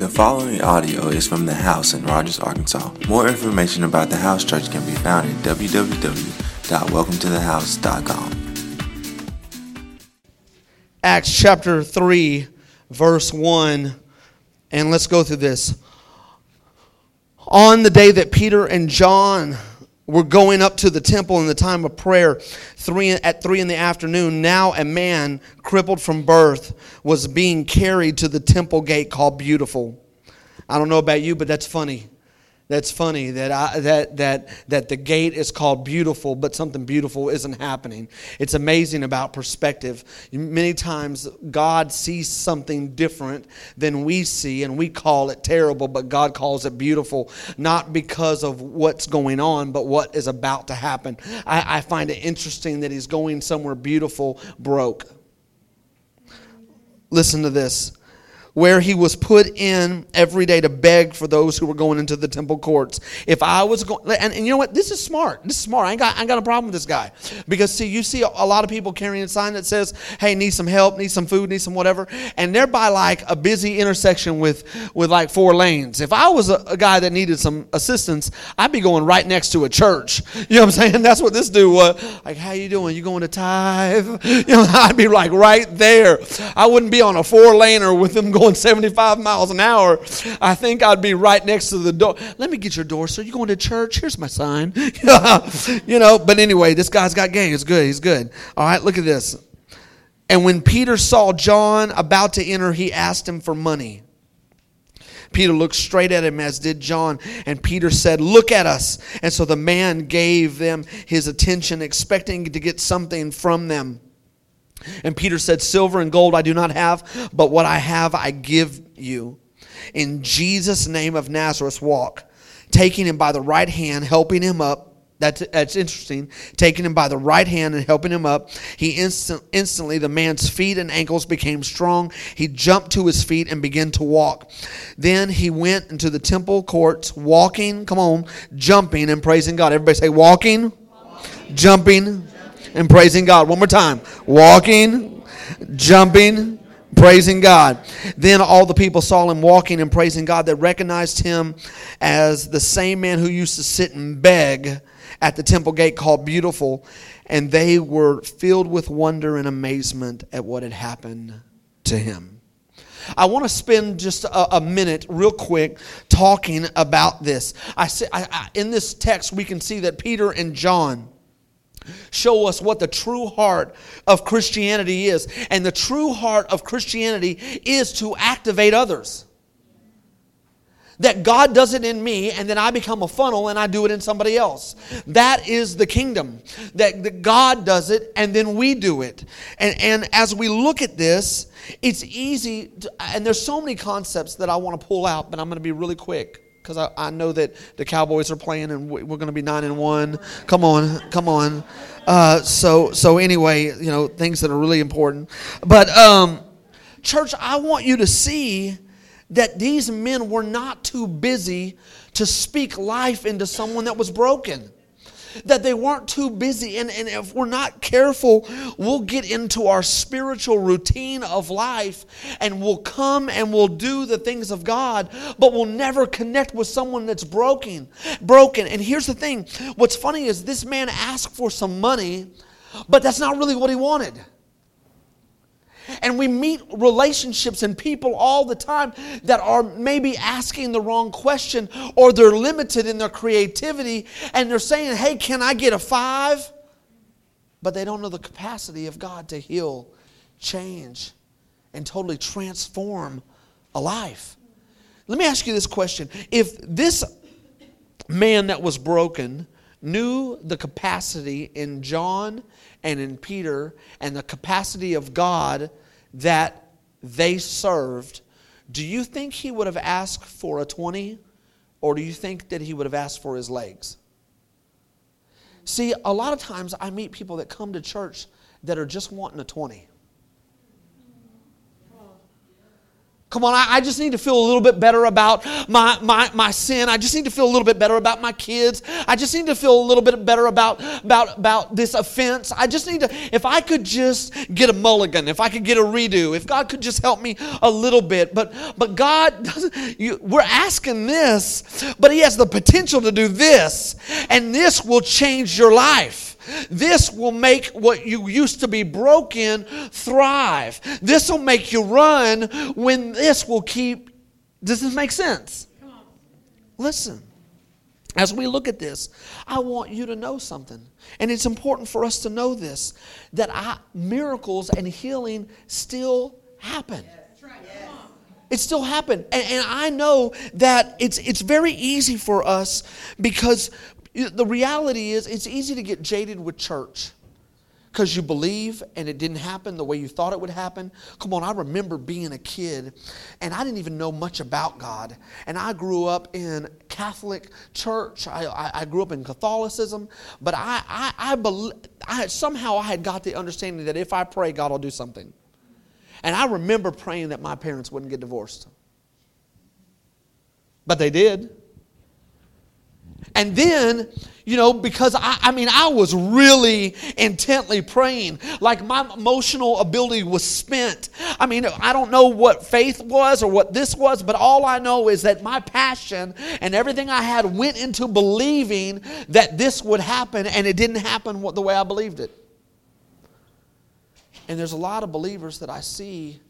The following audio is from The House in Rogers, Arkansas. More information about The House Church can be found at www.welcometothehouse.com. Acts chapter 3, verse 1. And let's go through this. On the day that Peter and John were going up to the temple in the time of prayer, three, at 3 in the afternoon, now a man crippled from birth was being carried to the temple gate called Beautiful. I don't know about you, but that's funny. That's funny that, I, that, that, that the gate is called beautiful, but something beautiful isn't happening. It's amazing about perspective. Many times, God sees something different than we see, and we call it terrible, but God calls it beautiful, not because of what's going on, but what is about to happen. I, I find it interesting that he's going somewhere beautiful, broke. Listen to this where he was put in every day to beg for those who were going into the temple courts. If I was going, and, and you know what? This is smart. This is smart. I ain't, got, I ain't got a problem with this guy. Because, see, you see a, lot of people carrying a sign that says, hey, need some help, need some food, need some whatever. And they're by like a busy intersection with, with like four lanes. If I was a, a guy that needed some assistance, I'd be going right next to a church. You know what I'm saying? That's what this dude was. Like, how you doing? You going to tithe? You know, I'd be like right there. I wouldn't be on a four laner with them going 75 miles an hour, I think I'd be right next to the door. Let me get your door, sir. You going to church? Here's my sign. you know, but anyway, this guy's got game. He's good. He's good. All right, look at this. And when Peter saw John about to enter, he asked him for money. Peter looked straight at him, as did John. And Peter said, Look at us. And so the man gave them his attention, expecting to get something from them. And Peter said, Silver and gold I do not have, but what I have I give you. In Jesus' name of Nazareth, walk. Taking him by the right hand, helping him up. That's, that's interesting. Taking him by the right hand and helping him up. He instant, instantly, the man's feet and ankles became strong. He jumped to his feet and began to walk. Then he went into the temple courts, walking, come on, jumping and praising God. Everybody say, walking, walking. jumping, and praising God. One more time. Walking, jumping, praising God. Then all the people saw him walking and praising God. They recognized him as the same man who used to sit and beg at the temple gate called Beautiful. And they were filled with wonder and amazement at what had happened to him. I want to spend just a, a, minute, real quick, talking about this. I, see, I, I, in this text, we can see that Peter and John show us what the true heart of Christianity is. And the true heart of Christianity is to activate others. That God does it in me, and then I become a funnel and I do it in somebody else. That is the kingdom. That, that God does it, and then we do it. And, and as we look at this, it's easy, to, and there's so many concepts that I want to pull out, but I'm going to be really quick because I, I know that the Cowboys are playing and we're going to be nine and one. Come on, come on. Uh, so so anyway, you know things that are really important. But um, church, I want you to see that these men were not too busy to speak life into someone that was broken that they weren't too busy. And, and if we're not careful, we'll get into our spiritual routine of life and we'll come and we'll do the things of God, but we'll never connect with someone that's broken. Broken. And here's the thing what's funny is this man asked for some money, but that's not really what he wanted. And we meet relationships and people all the time that are maybe asking the wrong question or they're limited in their creativity and they're saying, Hey, can I get a five? But they don't know the capacity of God to heal, change, and totally transform a life. Let me ask you this question. If this man that was broken knew the capacity in John and in Peter and the capacity of God that they served, do you think he would have asked for a 20 or do you think that he would have asked for his legs? See, a lot of times I meet people that come to church that are just wanting a 20. Come on, I, I, just need to feel a little bit better about my, my, my sin. I just need to feel a little bit better about my kids. I just need to feel a little bit better about, about, about this offense. I just need to, if I could just get a mulligan, if I could get a redo, if God could just help me a little bit. But, but God doesn't, you, we're asking this, but He has the potential to do this, and this will change your life. This will make what you used to be broken thrive. This will make you run when this will keep. Does this make sense? Listen, as we look at this, I want you to know something. And it's important for us to know this that I, miracles and healing still happen. It still happened. And, and, I know that it's, it's very easy for us because the reality is, it's easy to get jaded with church because you believe and it didn't happen the way you thought it would happen. Come on, I remember being a kid and I didn't even know much about God. And I grew up in Catholic church. I, I, I grew up in Catholicism, but I, I, I, believe, I somehow I had got the understanding that if I pray, God will do something. And I remember praying that my parents wouldn't get divorced. But they did. And then, you know, because I, I mean, I was really intently praying. Like my emotional ability was spent. I mean, I don't know what faith was or what this was, but all I know is that my passion and everything I had went into believing that this would happen, and it didn't happen the way I believed it. And there's a lot of believers that I see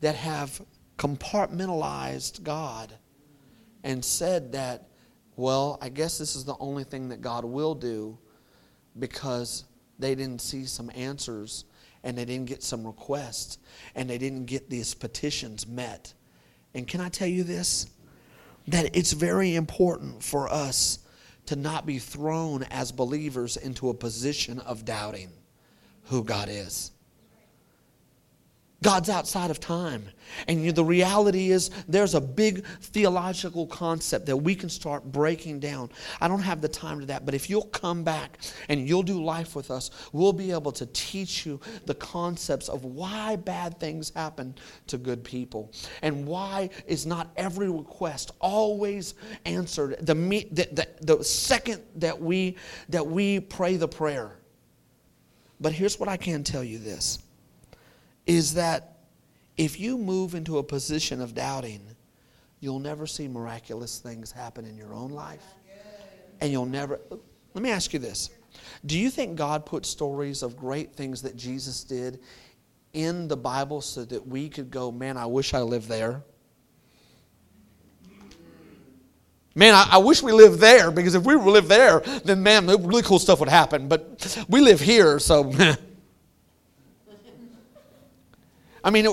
that have compartmentalized God and said that well, I guess this is the only thing that God will do because they didn't see some answers and they didn't get some requests and they didn't get these petitions met. And can I tell you this? That it's very important for us to not be thrown as believers into a position of doubting who God is. God's outside of time. And the reality is, there's a big theological concept that we can start breaking down. I don't have the time to that, but if you'll come back and you'll do life with us, we'll be able to teach you the concepts of why bad things happen to good people and why is not every request always answered the, the, the, the second that we, that we pray the prayer. But here's what I can tell you this is that if you move into a position of doubting, you'll never see miraculous things happen in your own life. And you'll never. Let me ask you this Do you think God put stories of great things that Jesus did in the Bible so that we could go, man, I wish I lived there? Man, I, I, wish we lived there because if we lived there, then man, really cool stuff would happen. But we live here, so I mean,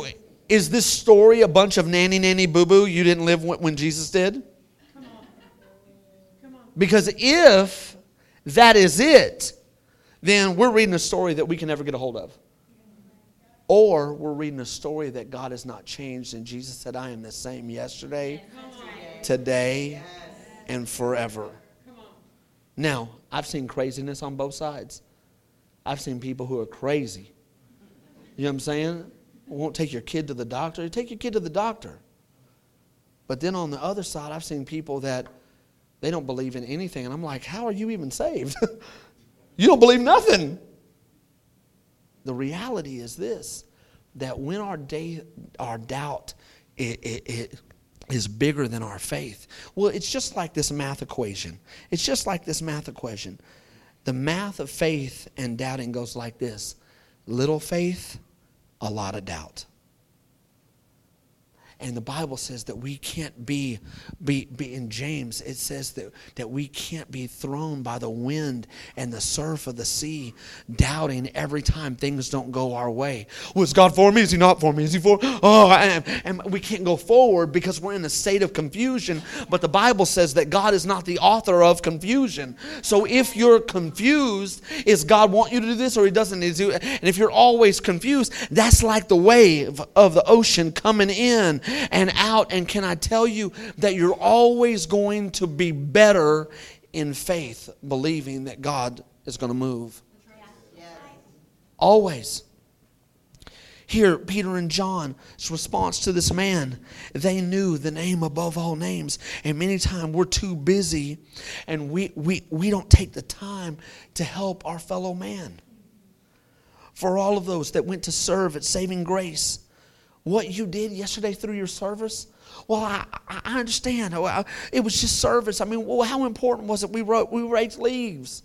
is this story a bunch of nanny nanny boo boo you didn't live when Jesus did? Come on. Come on. Because if that is it, then we're reading a story that we can never get a hold of. Or we're reading a story that God has not changed, and Jesus said, I am the same yesterday, today, and forever. Now, I've seen craziness on both sides. I've seen people who are crazy. You know what I'm saying? Won't take your kid to the doctor. Take your kid to the doctor. But then on the other side, I've seen people that they don't believe in anything. And I'm like, how are you even saved? you don't believe nothing. The reality is this that when our, day, our doubt it, it, it is bigger than our faith, well, it's just like this math equation. It's just like this math equation. The math of faith and doubting goes like this little faith a lot of doubt. And the Bible says that we can't be, be, be, in James, it says that, that we can't be thrown by the wind and the surf of the sea, doubting every time things don't go our way. Was God for me? Is He not for me? Is He for? Oh, and, and we can't go forward because we're in a state of confusion. But the Bible says that God is not the author of confusion. So if you're confused, is God want you to do this or He doesn't? And if you're always confused, that's like the wave of the ocean coming in and out. And can I tell you that you're always going to be better in faith, believing that God is going to move? Always. Here, Peter and John's response to this man, they knew the name above all names. And many times we're too busy and we, we, we don't take the time to help our fellow man. For all of those that went to serve at Saving Grace, what you did yesterday through your service, well, I, I understand. It was just service. I mean, well, how important was it? We wrote, we raked leaves.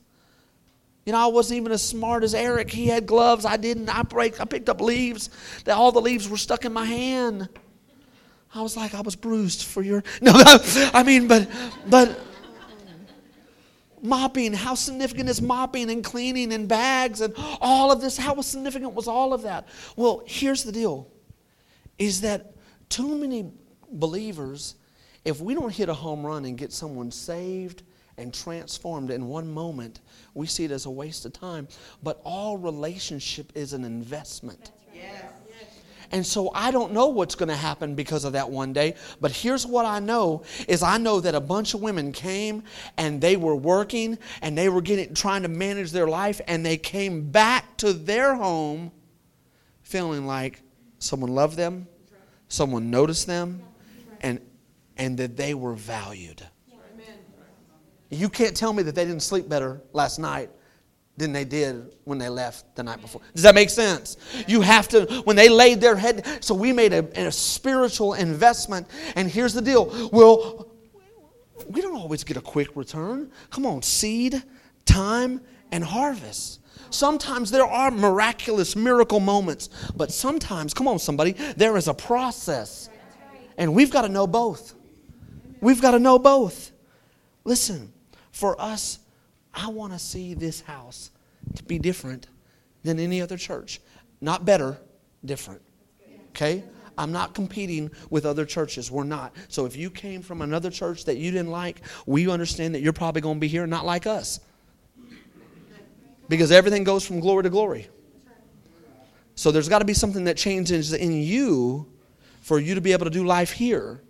You know, I wasn't even as smart as Eric. He had gloves. I didn't. I break. I picked up leaves. That all the leaves were stuck in my hand. I was like, I was bruised for your. No, I mean, but, but mopping. How significant is mopping and cleaning and bags and all of this? How significant was all of that? Well, here's the deal: is that too many believers, if we don't hit a home run and get someone saved and transformed in one moment, we see it as a waste of time. But all relationship is an investment. Yes. And so I don't know what's going to happen because of that one day, but here's what I know is I know that a bunch of women came and they were working and they were getting trying to manage their life and they came back to their home feeling like someone loved them, someone noticed them, and and that they were valued. You can't tell me that they didn't sleep better last night than they did when they left the night before. Does that make sense? You have to, when they laid their head, so we made a, a spiritual investment. And here's the deal well, we don't always get a quick return. Come on, seed, time, and harvest. Sometimes there are miraculous miracle moments, but sometimes, come on, somebody, there is a process. And we've got to know both. We've got to know both. Listen, for us, I want to see this house to be different than any other church. Not better, different. Okay? I'm not competing with other churches. We're not. So if you came from another church that you didn't like, we understand that you're probably going to be here not like us. Because everything goes from glory to glory. So there's got to be something that changes in you for you to be able to do life here.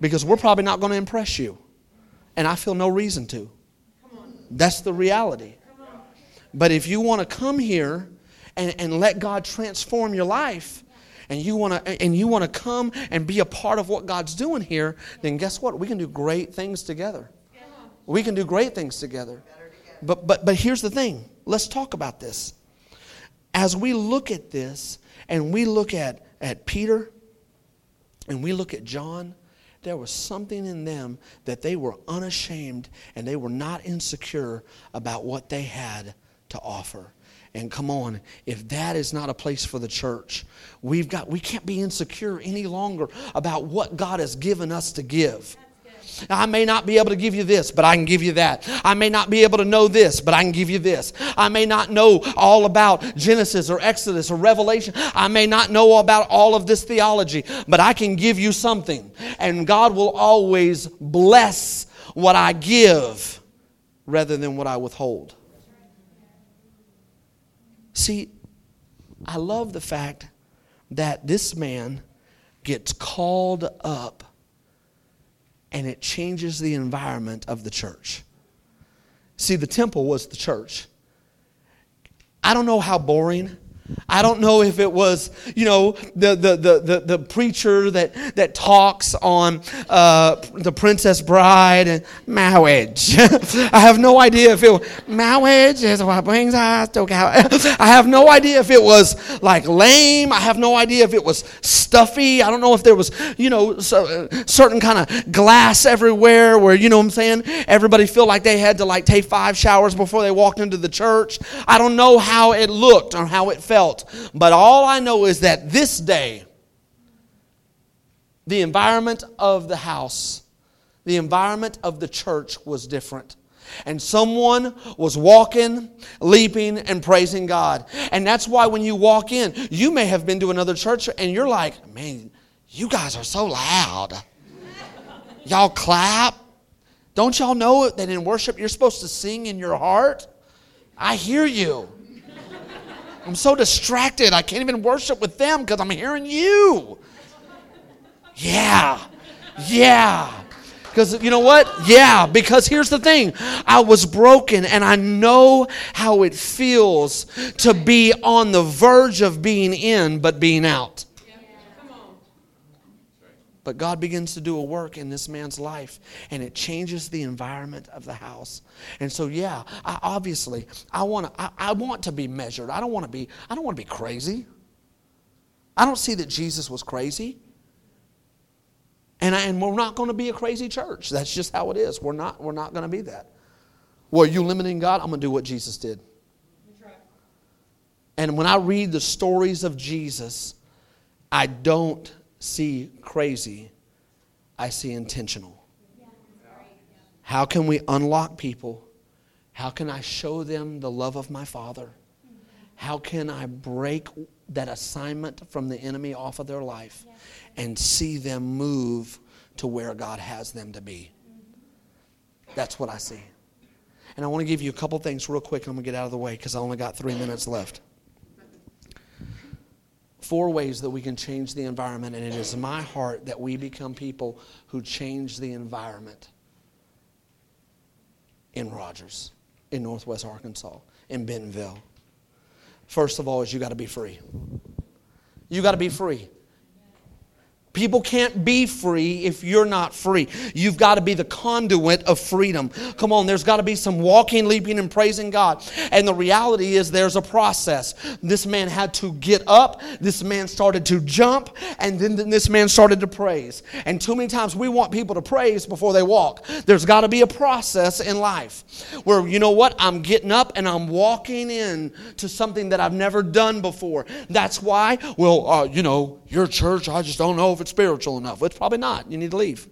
Because we're probably not going to impress you. And I feel no reason to. That's the reality. But if you want to come here and, and let God transform your life, and you want to and you want to come and be a part of what God's doing here, then guess what? We can do great things together. We can do great things together. But but but here's the thing. Let's talk about this. As we look at this and we look at at Peter and we look at John there was something in them that they were unashamed and they were not insecure about what they had to offer. And come on, if that is not a place for the church, we've got we can't be insecure any longer about what God has given us to give. I may not be able to give you this, but I can give you that. I may not be able to know this, but I can give you this. I may not know all about Genesis or Exodus or Revelation. I may not know about all of this theology, but I can give you something. And God will always bless what I give rather than what I withhold. See, I love the fact that this man gets called up and it changes the environment of the church. See, the temple was the church. I don't know how boring I don't know if it was, you know, the, the, the, the, preacher that, that talks on uh, the Princess Bride and marriage. I have no idea if it was, marriage is what brings us together. I have no idea if it was like lame. I have no idea if it was stuffy. I don't know if there was, you know, uh, certain kind of glass everywhere where, you know what I'm saying, everybody feel like they had to like take five showers before they walked into the church. I don't know how it looked or how it felt felt. But all I know is that this day, the environment of the house, the environment of the church was different. And someone was walking, leaping, and praising God. And that's why when you walk in, you may have been to another church and you're like, man, you guys are so loud. Y'all clap. Don't y'all know that in worship you're supposed to sing in your heart? I hear you. I'm so distracted. I can't even worship with them because I'm hearing you. Yeah. Yeah. Because you know what? Yeah, because here's the thing I was broken, and I know how it feels to be on the verge of being in, but being out. But God begins to do a work in this man's life, and it changes the environment of the house. And so, yeah, I, obviously, I want to. I, I want to be measured. I don't want to be. I don't want to be crazy. I don't see that Jesus was crazy. And, I, and we're not going to be a crazy church. That's just how it is. We're not, we're not going to be that. Well, you limiting God? I'm going to do what Jesus did. And when I read the stories of Jesus, I don't see crazy, I see intentional. How can we unlock people? How can I show them the love of my Father? Mm-hmm. How can I break that assignment from the enemy off of their life and see them move to where God has them to be? Mm-hmm. That's what I see. And I want to give you a couple things real quick. I'm going to get out of the way because I only got three minutes left. Four ways that we can change the environment, and it is my heart that we become people who change the environment in Rogers, in Northwest Arkansas, in Bentonville. First of all, is you got to be free. You got to be free. People can't be free if you're not free. You've got to be the conduit of freedom. Come on, there's got to be some walking, leaping, and praising God. And the reality is, there's a process. This man had to get up, this man started to jump, and then this man started to praise. And too many times we want people to praise before they walk. There's got to be a process in life where, you know what, I'm getting up and I'm walking in to something that I've never done before. That's why, well, uh, you know, your church, I just don't know if it's spiritual enough. It's probably not. You need to leave.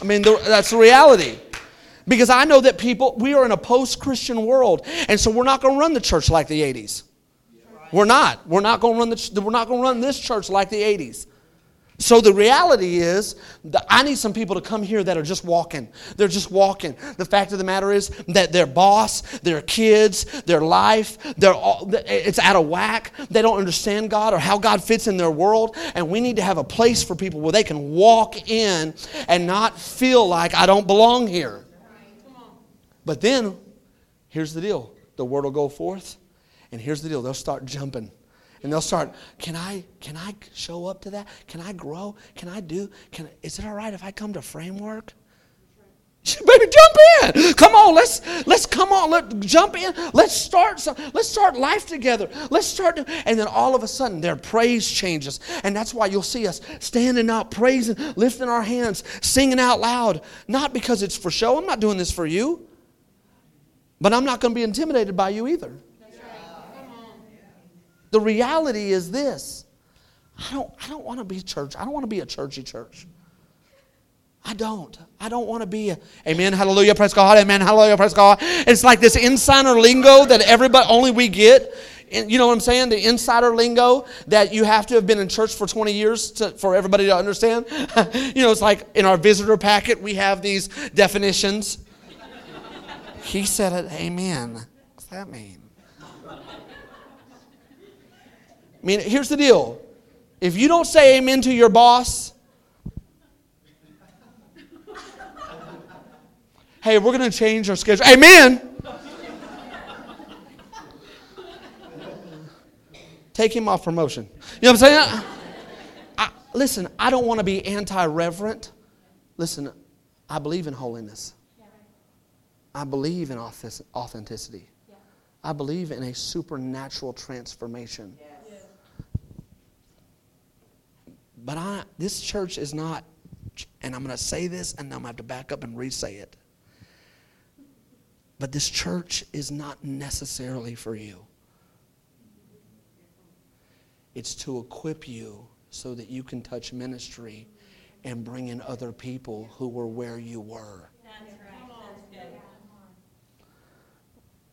I mean, that's the reality. Because I know that people, we are in a post Christian world, and so we're not going to run the church like the 80s. We're not. We're not going to run the, we're not going to run this church like the 80s. So the reality is I need some people to come here that are just walking. They're just walking. The fact of the matter is that their boss, their kids, their life, they're all, it's out of whack. They don't understand God or how God fits in their world. And we need to have a place for people where they can walk in and not feel like I don't belong here. But then, here's the deal the word will go forth, and here's the deal they'll start jumping and they'll start can i can i show up to that can i grow can i do can is it all right if i come to framework Baby, jump in. Come on, let's let's come on, let jump in. Let's start some, let's start life together. Let's start and then all of a sudden their praise changes. And that's why you'll see us standing up, praising, lifting our hands, singing out loud. Not because it's for show. I'm not doing this for you. But I'm not going to be intimidated by you either. The reality is this I don't, I don't want to be church. I don't want to be a churchy church. I don't. I don't want to be a, amen, hallelujah, praise God, amen, hallelujah, praise God. It's like this insider lingo that everybody, only we get. You know what I'm saying? The insider lingo that you have to have been in church for 20 years to, for everybody to understand. you know, it's like in our visitor packet, we have these definitions. he said it, amen. What's that mean? I mean, here's the deal. If you don't say amen to your boss, hey, we're going to change our schedule. Amen. Take him off promotion. You know what I'm saying? I, listen, I don't want to be anti reverent. Listen, I believe in holiness, I believe in authenticity, I believe in a supernatural transformation. But I, this church is not, and I'm going to say this and I'm going to have to back up and re say it. But this church is not necessarily for you, it's to equip you so that you can touch ministry and bring in other people who were where you were.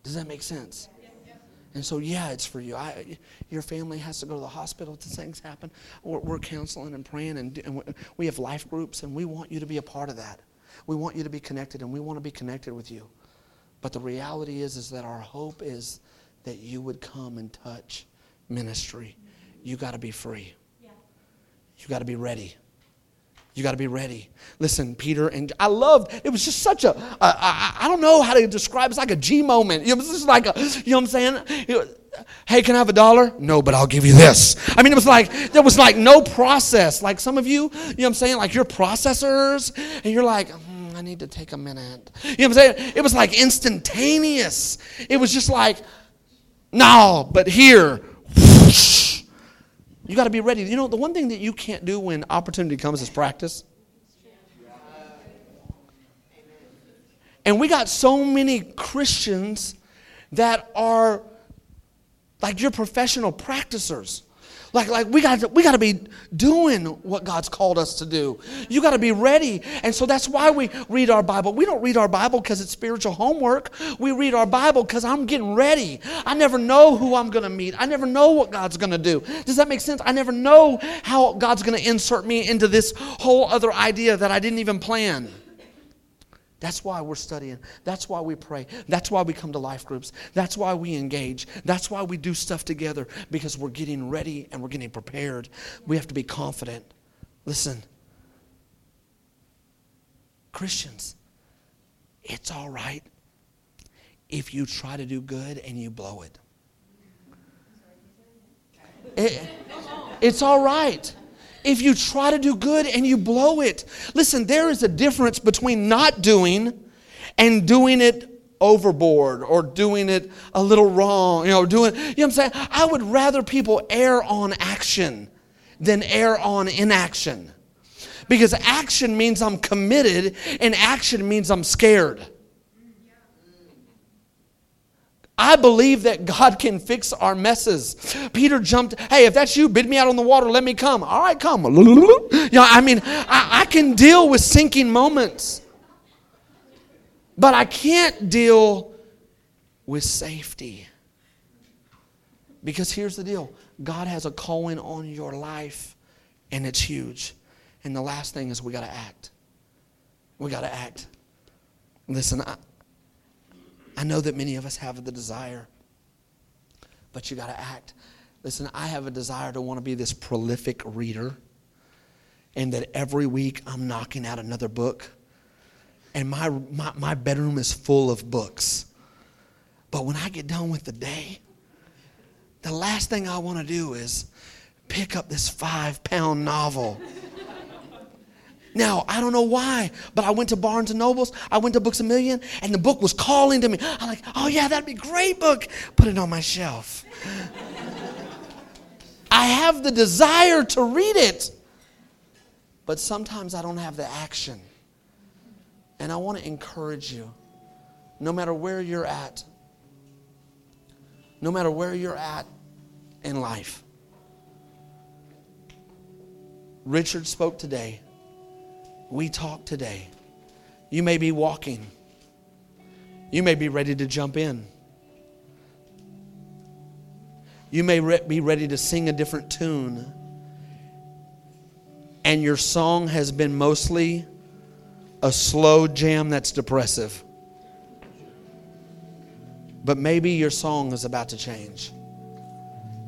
Does that make sense? And so, yeah, it's for you. I, your family has to go to the hospital if things happen. We're, we're counseling and praying, and, and we have life groups, and we want you to be a part of that. We want you to be connected, and we want to be connected with you. But the reality is, is that our hope is that you would come and touch ministry. You got to be free. You got to be ready. You got to be ready. Listen, Peter, and I loved it. Was just such a I, don't know how to describe. It's like a G moment. It was just like a, you know what I'm saying? hey, can I have a dollar? No, but I'll give you this. I mean, it was like there was like no process. Like some of you, you know what I'm saying? Like you're processors, and you're like. Hmm, I need to take a minute. You know what I'm saying? It was like instantaneous. It was just like, no, but here, you got to be ready. You know, the one thing that you can't do when opportunity comes is practice. And we got so many Christians that are like you're professional practicers. Like, like we got to, we got to be doing what God's called us to do. You got to be ready. And so that's why we read our Bible. We don't read our Bible because it's spiritual homework. We read our Bible because I'm getting ready. I never know who I'm going to meet. I never know what God's going to do. Does that make sense? I never know how God's going to insert me into this whole other idea that I didn't even plan. That's why we're studying. That's why we pray. That's why we come to life groups. That's why we engage. That's why we do stuff together because we're getting ready and we're getting prepared. We have to be confident. Listen, Christians, it's all right if you try to do good and you blow it. it it's all right if you try to do good and you blow it. Listen, there is a difference between not doing and doing it overboard or doing it a little wrong, you know, doing, you know what I'm saying? I would rather people err on action than err on inaction. Because action means I'm committed and action means I'm scared. I believe that God can fix our messes. Peter jumped, hey, if that's you, bid me out on the water, let me come. All right, come. Know, I mean, I, I can deal with sinking moments, but I can't deal with safety. Because here's the deal God has a calling on your life, and it's huge. And the last thing is we got to act. We got to act. Listen, I, I know that many of us have the desire, but you got to act. Listen, I have a desire to want to be this prolific reader, and that every week I'm knocking out another book. And my, my, my bedroom is full of books. But when I get done with the day, the last thing I want to do is pick up this five pound novel now, I don't know why, but I went to Barnes and Nobles, I went to Books a Million, and the book was calling to me. I'm like, oh yeah, that'd be a great book. Put it on my shelf. I have the desire to read it, but sometimes I don't have the action. And I want to encourage you, no matter where you're at, no matter where you're at in life. Richard spoke today we talk today. You may be walking, you may be ready to jump in. You may re- be ready to sing a different tune, and your song has been mostly a slow jam that's depressive. But maybe your song is about to change.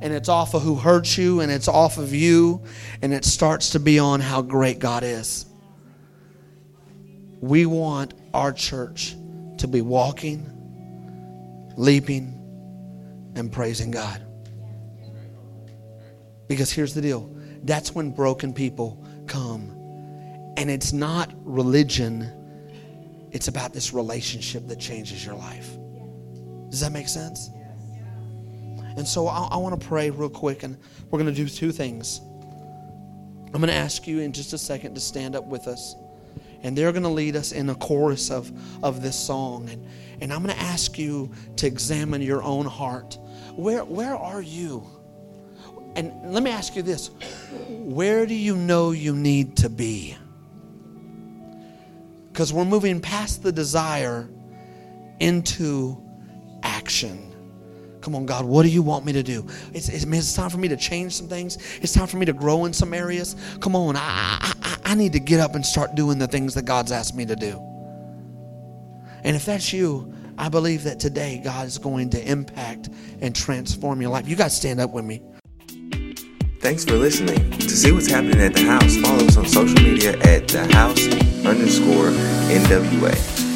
And it's off of who hurts you, and it's off of you, and it starts to be on how great God is. We want our church to be walking, leaping, and praising God. Because here's the deal that's when broken people come. And it's not religion, it's about this relationship that changes your life. Does that make sense? And so I, I want to pray real quick, and we're going to do two things. I'm going to ask you in just a second to stand up with us and they're going to lead us in a chorus of, of this song. And, and I'm going to ask you to examine your own heart. Where, where are you? And let me ask you this where do you know you need to be? Because we're moving past the desire into action. Come on, God, what do you want me to do? It's, it's, it's, time for me to change some things. It's time for me to grow in some areas. Come on, I, I, I need to get up and start doing the things that God's asked me to do. And if that's you, I believe that today God is going to impact and transform your life. You guys stand up with me. Thanks for listening. To see what's happening at the house, follow us on social media at the house underscore NWA.